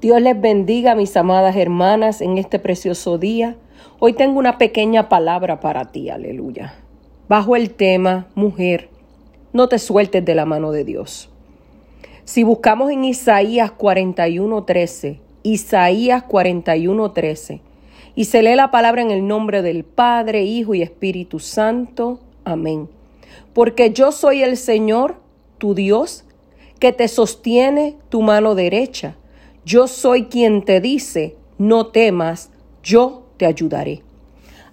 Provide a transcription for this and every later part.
Dios les bendiga, mis amadas hermanas, en este precioso día. Hoy tengo una pequeña palabra para ti, aleluya. Bajo el tema, mujer, no te sueltes de la mano de Dios. Si buscamos en Isaías 41:13, Isaías 41:13, y se lee la palabra en el nombre del Padre, Hijo y Espíritu Santo, amén. Porque yo soy el Señor, tu Dios, que te sostiene tu mano derecha yo soy quien te dice, no temas, yo te ayudaré.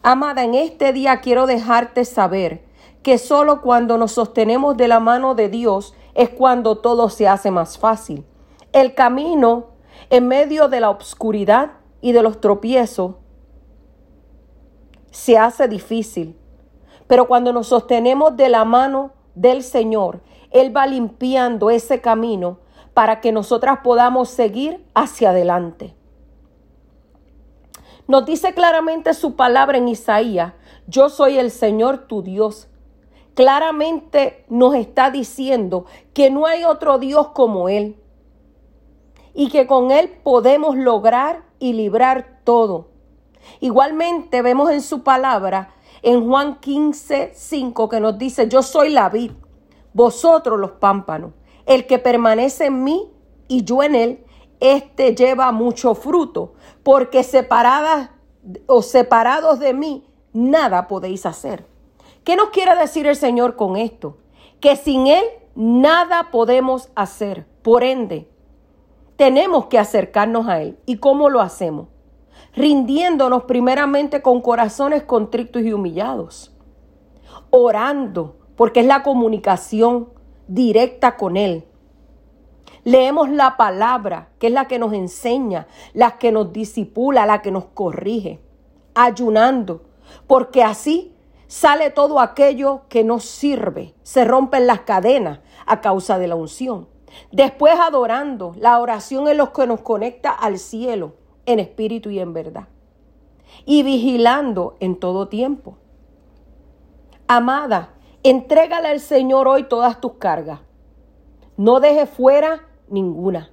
Amada, en este día quiero dejarte saber que solo cuando nos sostenemos de la mano de Dios es cuando todo se hace más fácil. El camino en medio de la oscuridad y de los tropiezos se hace difícil. Pero cuando nos sostenemos de la mano del Señor, Él va limpiando ese camino para que nosotras podamos seguir hacia adelante. Nos dice claramente su palabra en Isaías, yo soy el Señor tu Dios. Claramente nos está diciendo que no hay otro Dios como Él y que con Él podemos lograr y librar todo. Igualmente vemos en su palabra en Juan 15, 5 que nos dice, yo soy la vid, vosotros los pámpanos. El que permanece en mí y yo en él, este lleva mucho fruto, porque separadas o separados de mí, nada podéis hacer. ¿Qué nos quiere decir el Señor con esto? Que sin Él nada podemos hacer. Por ende, tenemos que acercarnos a Él. ¿Y cómo lo hacemos? Rindiéndonos primeramente con corazones contritos y humillados. Orando, porque es la comunicación directa con Él. Leemos la palabra, que es la que nos enseña, la que nos disipula, la que nos corrige. Ayunando, porque así sale todo aquello que nos sirve. Se rompen las cadenas a causa de la unción. Después adorando, la oración es lo que nos conecta al cielo en espíritu y en verdad. Y vigilando en todo tiempo. Amada, Entrégale al Señor hoy todas tus cargas. No dejes fuera ninguna.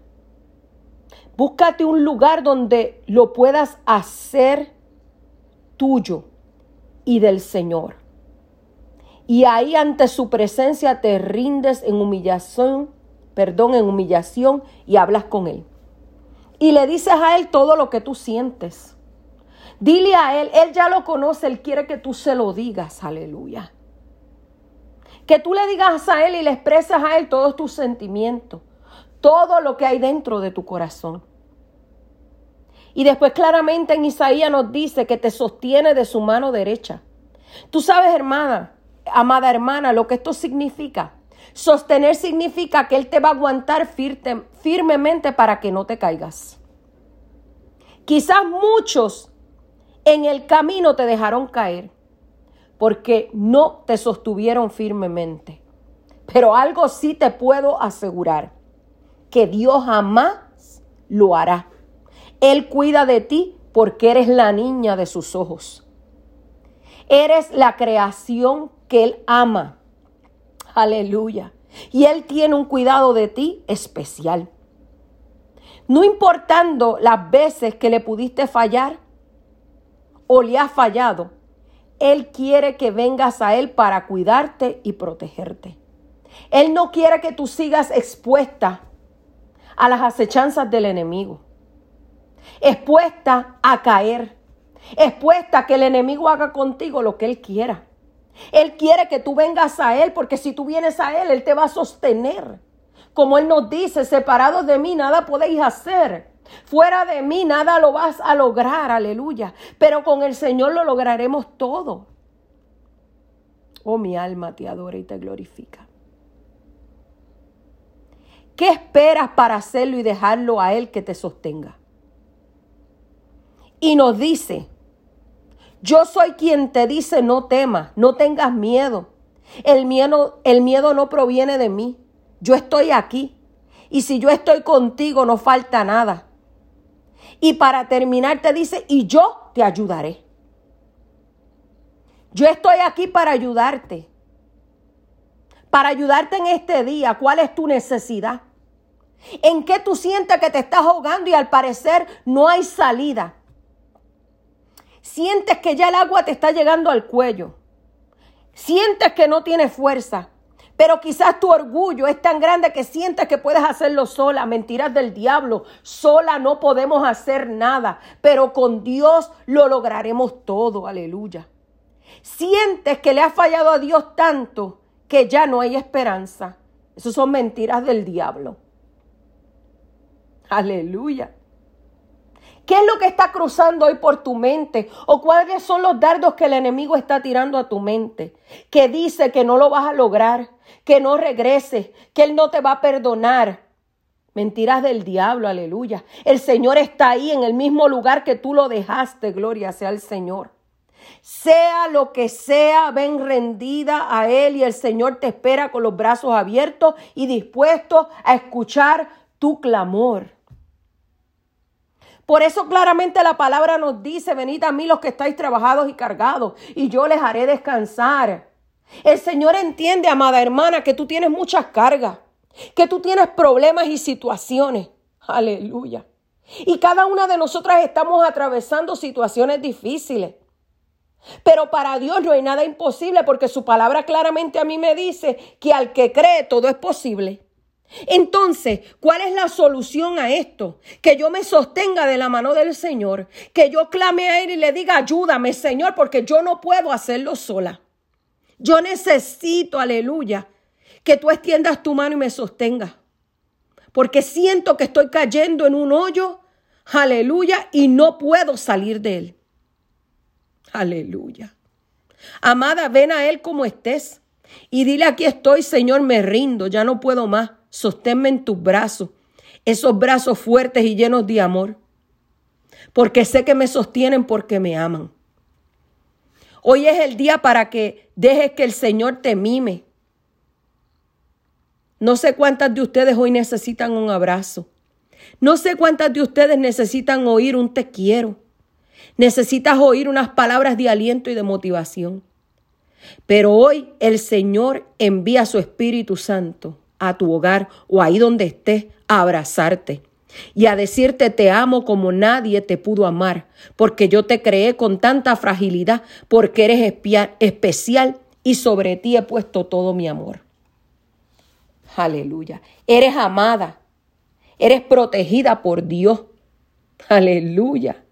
Búscate un lugar donde lo puedas hacer tuyo y del Señor. Y ahí ante su presencia te rindes en humillación, perdón, en humillación y hablas con Él. Y le dices a Él todo lo que tú sientes. Dile a Él, Él ya lo conoce, Él quiere que tú se lo digas, aleluya. Que tú le digas a Él y le expresas a Él todos tus sentimientos, todo lo que hay dentro de tu corazón. Y después claramente en Isaías nos dice que te sostiene de su mano derecha. Tú sabes, hermana, amada hermana, lo que esto significa. Sostener significa que Él te va a aguantar firmemente para que no te caigas. Quizás muchos en el camino te dejaron caer porque no te sostuvieron firmemente. Pero algo sí te puedo asegurar, que Dios jamás lo hará. Él cuida de ti porque eres la niña de sus ojos. Eres la creación que Él ama. Aleluya. Y Él tiene un cuidado de ti especial. No importando las veces que le pudiste fallar o le has fallado, él quiere que vengas a Él para cuidarte y protegerte. Él no quiere que tú sigas expuesta a las acechanzas del enemigo, expuesta a caer, expuesta a que el enemigo haga contigo lo que Él quiera. Él quiere que tú vengas a Él, porque si tú vienes a Él, Él te va a sostener. Como Él nos dice, separados de mí nada podéis hacer. Fuera de mí nada lo vas a lograr, aleluya. Pero con el Señor lo lograremos todo. Oh, mi alma te adora y te glorifica. ¿Qué esperas para hacerlo y dejarlo a Él que te sostenga? Y nos dice, yo soy quien te dice no temas, no tengas miedo. El miedo, el miedo no proviene de mí. Yo estoy aquí. Y si yo estoy contigo, no falta nada. Y para terminar te dice, y yo te ayudaré. Yo estoy aquí para ayudarte. Para ayudarte en este día. ¿Cuál es tu necesidad? ¿En qué tú sientes que te estás ahogando y al parecer no hay salida? Sientes que ya el agua te está llegando al cuello. Sientes que no tienes fuerza. Pero quizás tu orgullo es tan grande que sientes que puedes hacerlo sola. Mentiras del diablo. Sola no podemos hacer nada. Pero con Dios lo lograremos todo. Aleluya. Sientes que le has fallado a Dios tanto que ya no hay esperanza. Esas son mentiras del diablo. Aleluya. ¿Qué es lo que está cruzando hoy por tu mente? ¿O cuáles son los dardos que el enemigo está tirando a tu mente? Que dice que no lo vas a lograr, que no regreses, que Él no te va a perdonar. Mentiras del diablo, aleluya. El Señor está ahí en el mismo lugar que tú lo dejaste, gloria sea al Señor. Sea lo que sea, ven rendida a Él y el Señor te espera con los brazos abiertos y dispuestos a escuchar tu clamor. Por eso claramente la palabra nos dice, venid a mí los que estáis trabajados y cargados, y yo les haré descansar. El Señor entiende, amada hermana, que tú tienes muchas cargas, que tú tienes problemas y situaciones. Aleluya. Y cada una de nosotras estamos atravesando situaciones difíciles. Pero para Dios no hay nada imposible porque su palabra claramente a mí me dice que al que cree todo es posible. Entonces, ¿cuál es la solución a esto? Que yo me sostenga de la mano del Señor, que yo clame a Él y le diga, ayúdame, Señor, porque yo no puedo hacerlo sola. Yo necesito, aleluya, que tú extiendas tu mano y me sostenga, porque siento que estoy cayendo en un hoyo, aleluya, y no puedo salir de él. Aleluya. Amada, ven a Él como estés. Y dile, aquí estoy, Señor, me rindo, ya no puedo más sosténme en tus brazos, esos brazos fuertes y llenos de amor, porque sé que me sostienen porque me aman. Hoy es el día para que dejes que el Señor te mime. No sé cuántas de ustedes hoy necesitan un abrazo. No sé cuántas de ustedes necesitan oír un te quiero. Necesitas oír unas palabras de aliento y de motivación. Pero hoy el Señor envía su Espíritu Santo a tu hogar o ahí donde estés a abrazarte y a decirte te amo como nadie te pudo amar, porque yo te creé con tanta fragilidad, porque eres especial y sobre ti he puesto todo mi amor. Aleluya. Eres amada, eres protegida por Dios. Aleluya.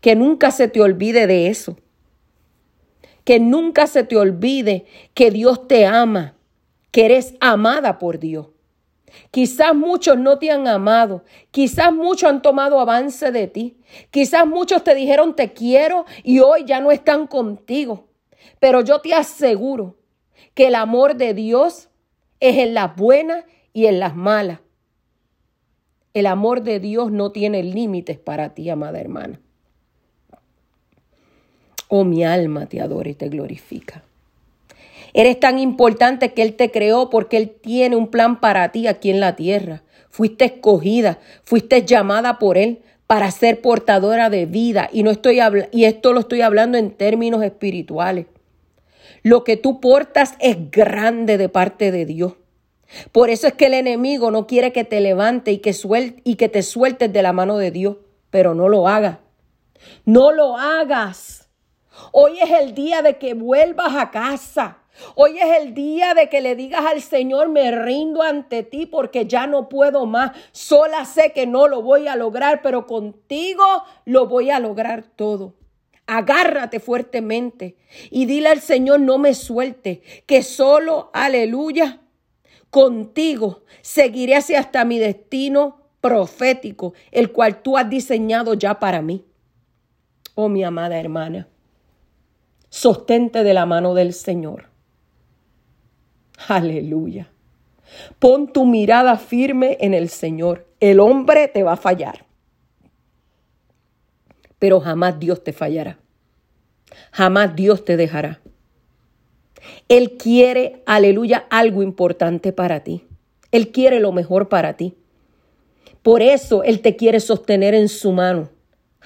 Que nunca se te olvide de eso. Que nunca se te olvide que Dios te ama que eres amada por Dios. Quizás muchos no te han amado, quizás muchos han tomado avance de ti, quizás muchos te dijeron te quiero y hoy ya no están contigo. Pero yo te aseguro que el amor de Dios es en las buenas y en las malas. El amor de Dios no tiene límites para ti, amada hermana. Oh, mi alma te adora y te glorifica. Eres tan importante que Él te creó porque Él tiene un plan para ti aquí en la tierra. Fuiste escogida, fuiste llamada por Él para ser portadora de vida y no estoy y esto lo estoy hablando en términos espirituales. Lo que tú portas es grande de parte de Dios. Por eso es que el enemigo no quiere que te levante y que, y que te sueltes de la mano de Dios, pero no lo hagas. No lo hagas. Hoy es el día de que vuelvas a casa. Hoy es el día de que le digas al Señor, me rindo ante ti porque ya no puedo más. Sola sé que no lo voy a lograr, pero contigo lo voy a lograr todo. Agárrate fuertemente y dile al Señor, no me suelte, que solo, aleluya, contigo seguiré hacia hasta mi destino profético, el cual tú has diseñado ya para mí. Oh, mi amada hermana, sostente de la mano del Señor. Aleluya. Pon tu mirada firme en el Señor. El hombre te va a fallar. Pero jamás Dios te fallará. Jamás Dios te dejará. Él quiere, aleluya, algo importante para ti. Él quiere lo mejor para ti. Por eso Él te quiere sostener en su mano.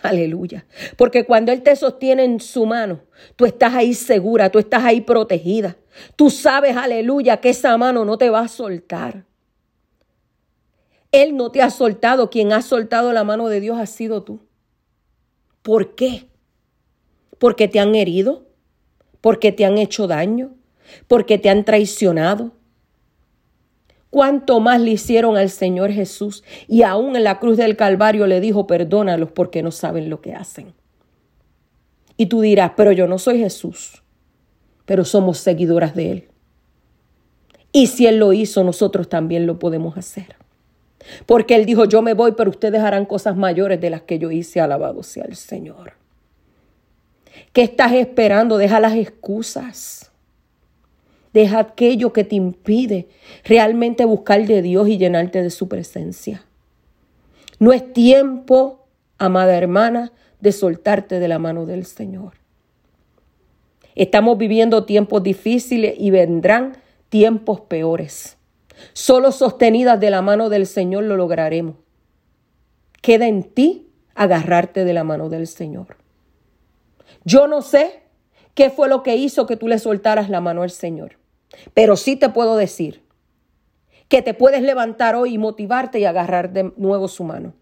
Aleluya. Porque cuando Él te sostiene en su mano, tú estás ahí segura, tú estás ahí protegida. Tú sabes, aleluya, que esa mano no te va a soltar. Él no te ha soltado. Quien ha soltado la mano de Dios ha sido tú. ¿Por qué? Porque te han herido, porque te han hecho daño, porque te han traicionado. ¿Cuánto más le hicieron al Señor Jesús? Y aún en la cruz del Calvario le dijo, perdónalos porque no saben lo que hacen. Y tú dirás, pero yo no soy Jesús, pero somos seguidoras de Él. Y si Él lo hizo, nosotros también lo podemos hacer. Porque Él dijo, yo me voy, pero ustedes harán cosas mayores de las que yo hice, alabado sea el Señor. ¿Qué estás esperando? Deja las excusas. Deja aquello que te impide realmente buscar de Dios y llenarte de su presencia. No es tiempo, amada hermana, de soltarte de la mano del Señor. Estamos viviendo tiempos difíciles y vendrán tiempos peores. Solo sostenidas de la mano del Señor lo lograremos. Queda en ti agarrarte de la mano del Señor. Yo no sé qué fue lo que hizo que tú le soltaras la mano al Señor, pero sí te puedo decir que te puedes levantar hoy y motivarte y agarrar de nuevo su mano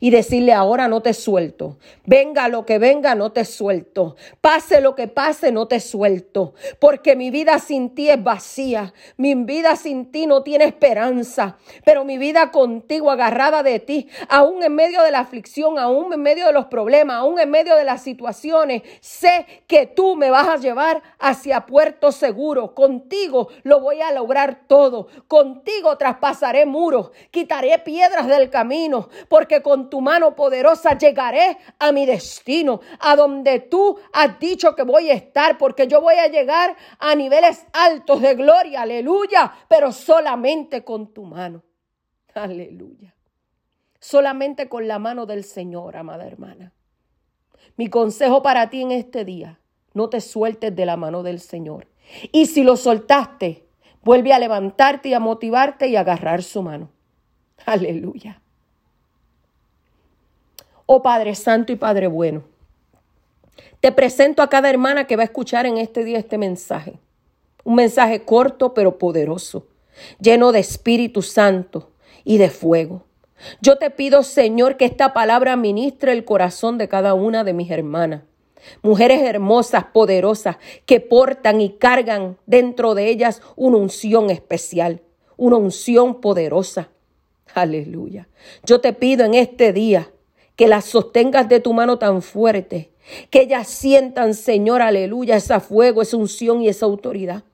y decirle ahora no te suelto. Venga lo que venga, no te suelto. Pase lo que pase, no te suelto. Porque mi vida sin ti es vacía. Mi vida sin ti no tiene esperanza. Pero mi vida contigo, agarrada de ti, aún en medio de la aflicción, aún en medio de los problemas, aún en medio de las situaciones, sé que tú me vas a llevar hacia puerto seguro. Contigo lo voy a lograr todo. Contigo traspasaré muros, quitaré piedras del camino. Porque con tu mano poderosa llegaré a mi destino, a donde tú has dicho que voy a estar, porque yo voy a llegar a niveles altos de gloria, aleluya, pero solamente con tu mano, aleluya. Solamente con la mano del Señor, amada hermana. Mi consejo para ti en este día, no te sueltes de la mano del Señor. Y si lo soltaste, vuelve a levantarte y a motivarte y a agarrar su mano. Aleluya. Oh Padre Santo y Padre Bueno, te presento a cada hermana que va a escuchar en este día este mensaje. Un mensaje corto pero poderoso, lleno de Espíritu Santo y de fuego. Yo te pido, Señor, que esta palabra ministre el corazón de cada una de mis hermanas. Mujeres hermosas, poderosas, que portan y cargan dentro de ellas una unción especial, una unción poderosa. Aleluya. Yo te pido en este día que las sostengas de tu mano tan fuerte, que ellas sientan, Señor, aleluya, esa fuego, esa unción y esa autoridad.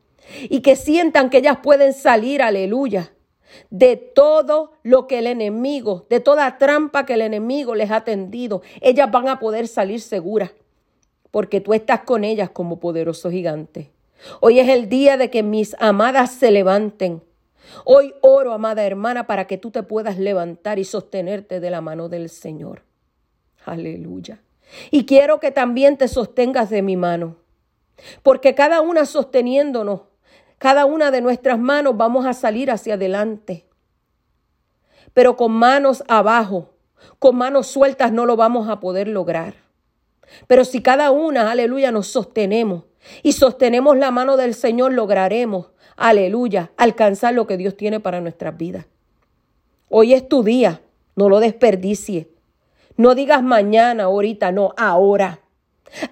Y que sientan que ellas pueden salir, aleluya, de todo lo que el enemigo, de toda trampa que el enemigo les ha tendido. Ellas van a poder salir seguras, porque tú estás con ellas como poderoso gigante. Hoy es el día de que mis amadas se levanten. Hoy oro, amada hermana, para que tú te puedas levantar y sostenerte de la mano del Señor. Aleluya. Y quiero que también te sostengas de mi mano, porque cada una sosteniéndonos, cada una de nuestras manos vamos a salir hacia adelante. Pero con manos abajo, con manos sueltas no lo vamos a poder lograr. Pero si cada una, aleluya, nos sostenemos y sostenemos la mano del Señor, lograremos, aleluya, alcanzar lo que Dios tiene para nuestras vidas. Hoy es tu día, no lo desperdicies. No digas mañana, ahorita, no, ahora.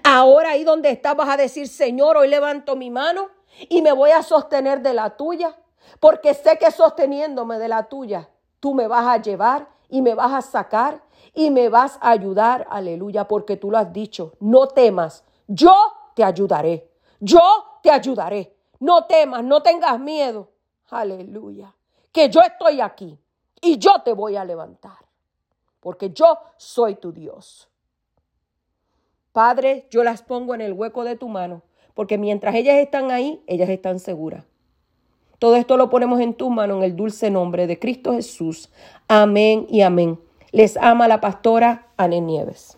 Ahora ahí donde estás vas a decir, Señor, hoy levanto mi mano y me voy a sostener de la tuya, porque sé que sosteniéndome de la tuya, tú me vas a llevar y me vas a sacar y me vas a ayudar, aleluya, porque tú lo has dicho, no temas, yo te ayudaré, yo te ayudaré, no temas, no tengas miedo, aleluya, que yo estoy aquí y yo te voy a levantar porque yo soy tu Dios. Padre, yo las pongo en el hueco de tu mano, porque mientras ellas están ahí, ellas están seguras. Todo esto lo ponemos en tu mano en el dulce nombre de Cristo Jesús. Amén y amén. Les ama la pastora Anne Nieves.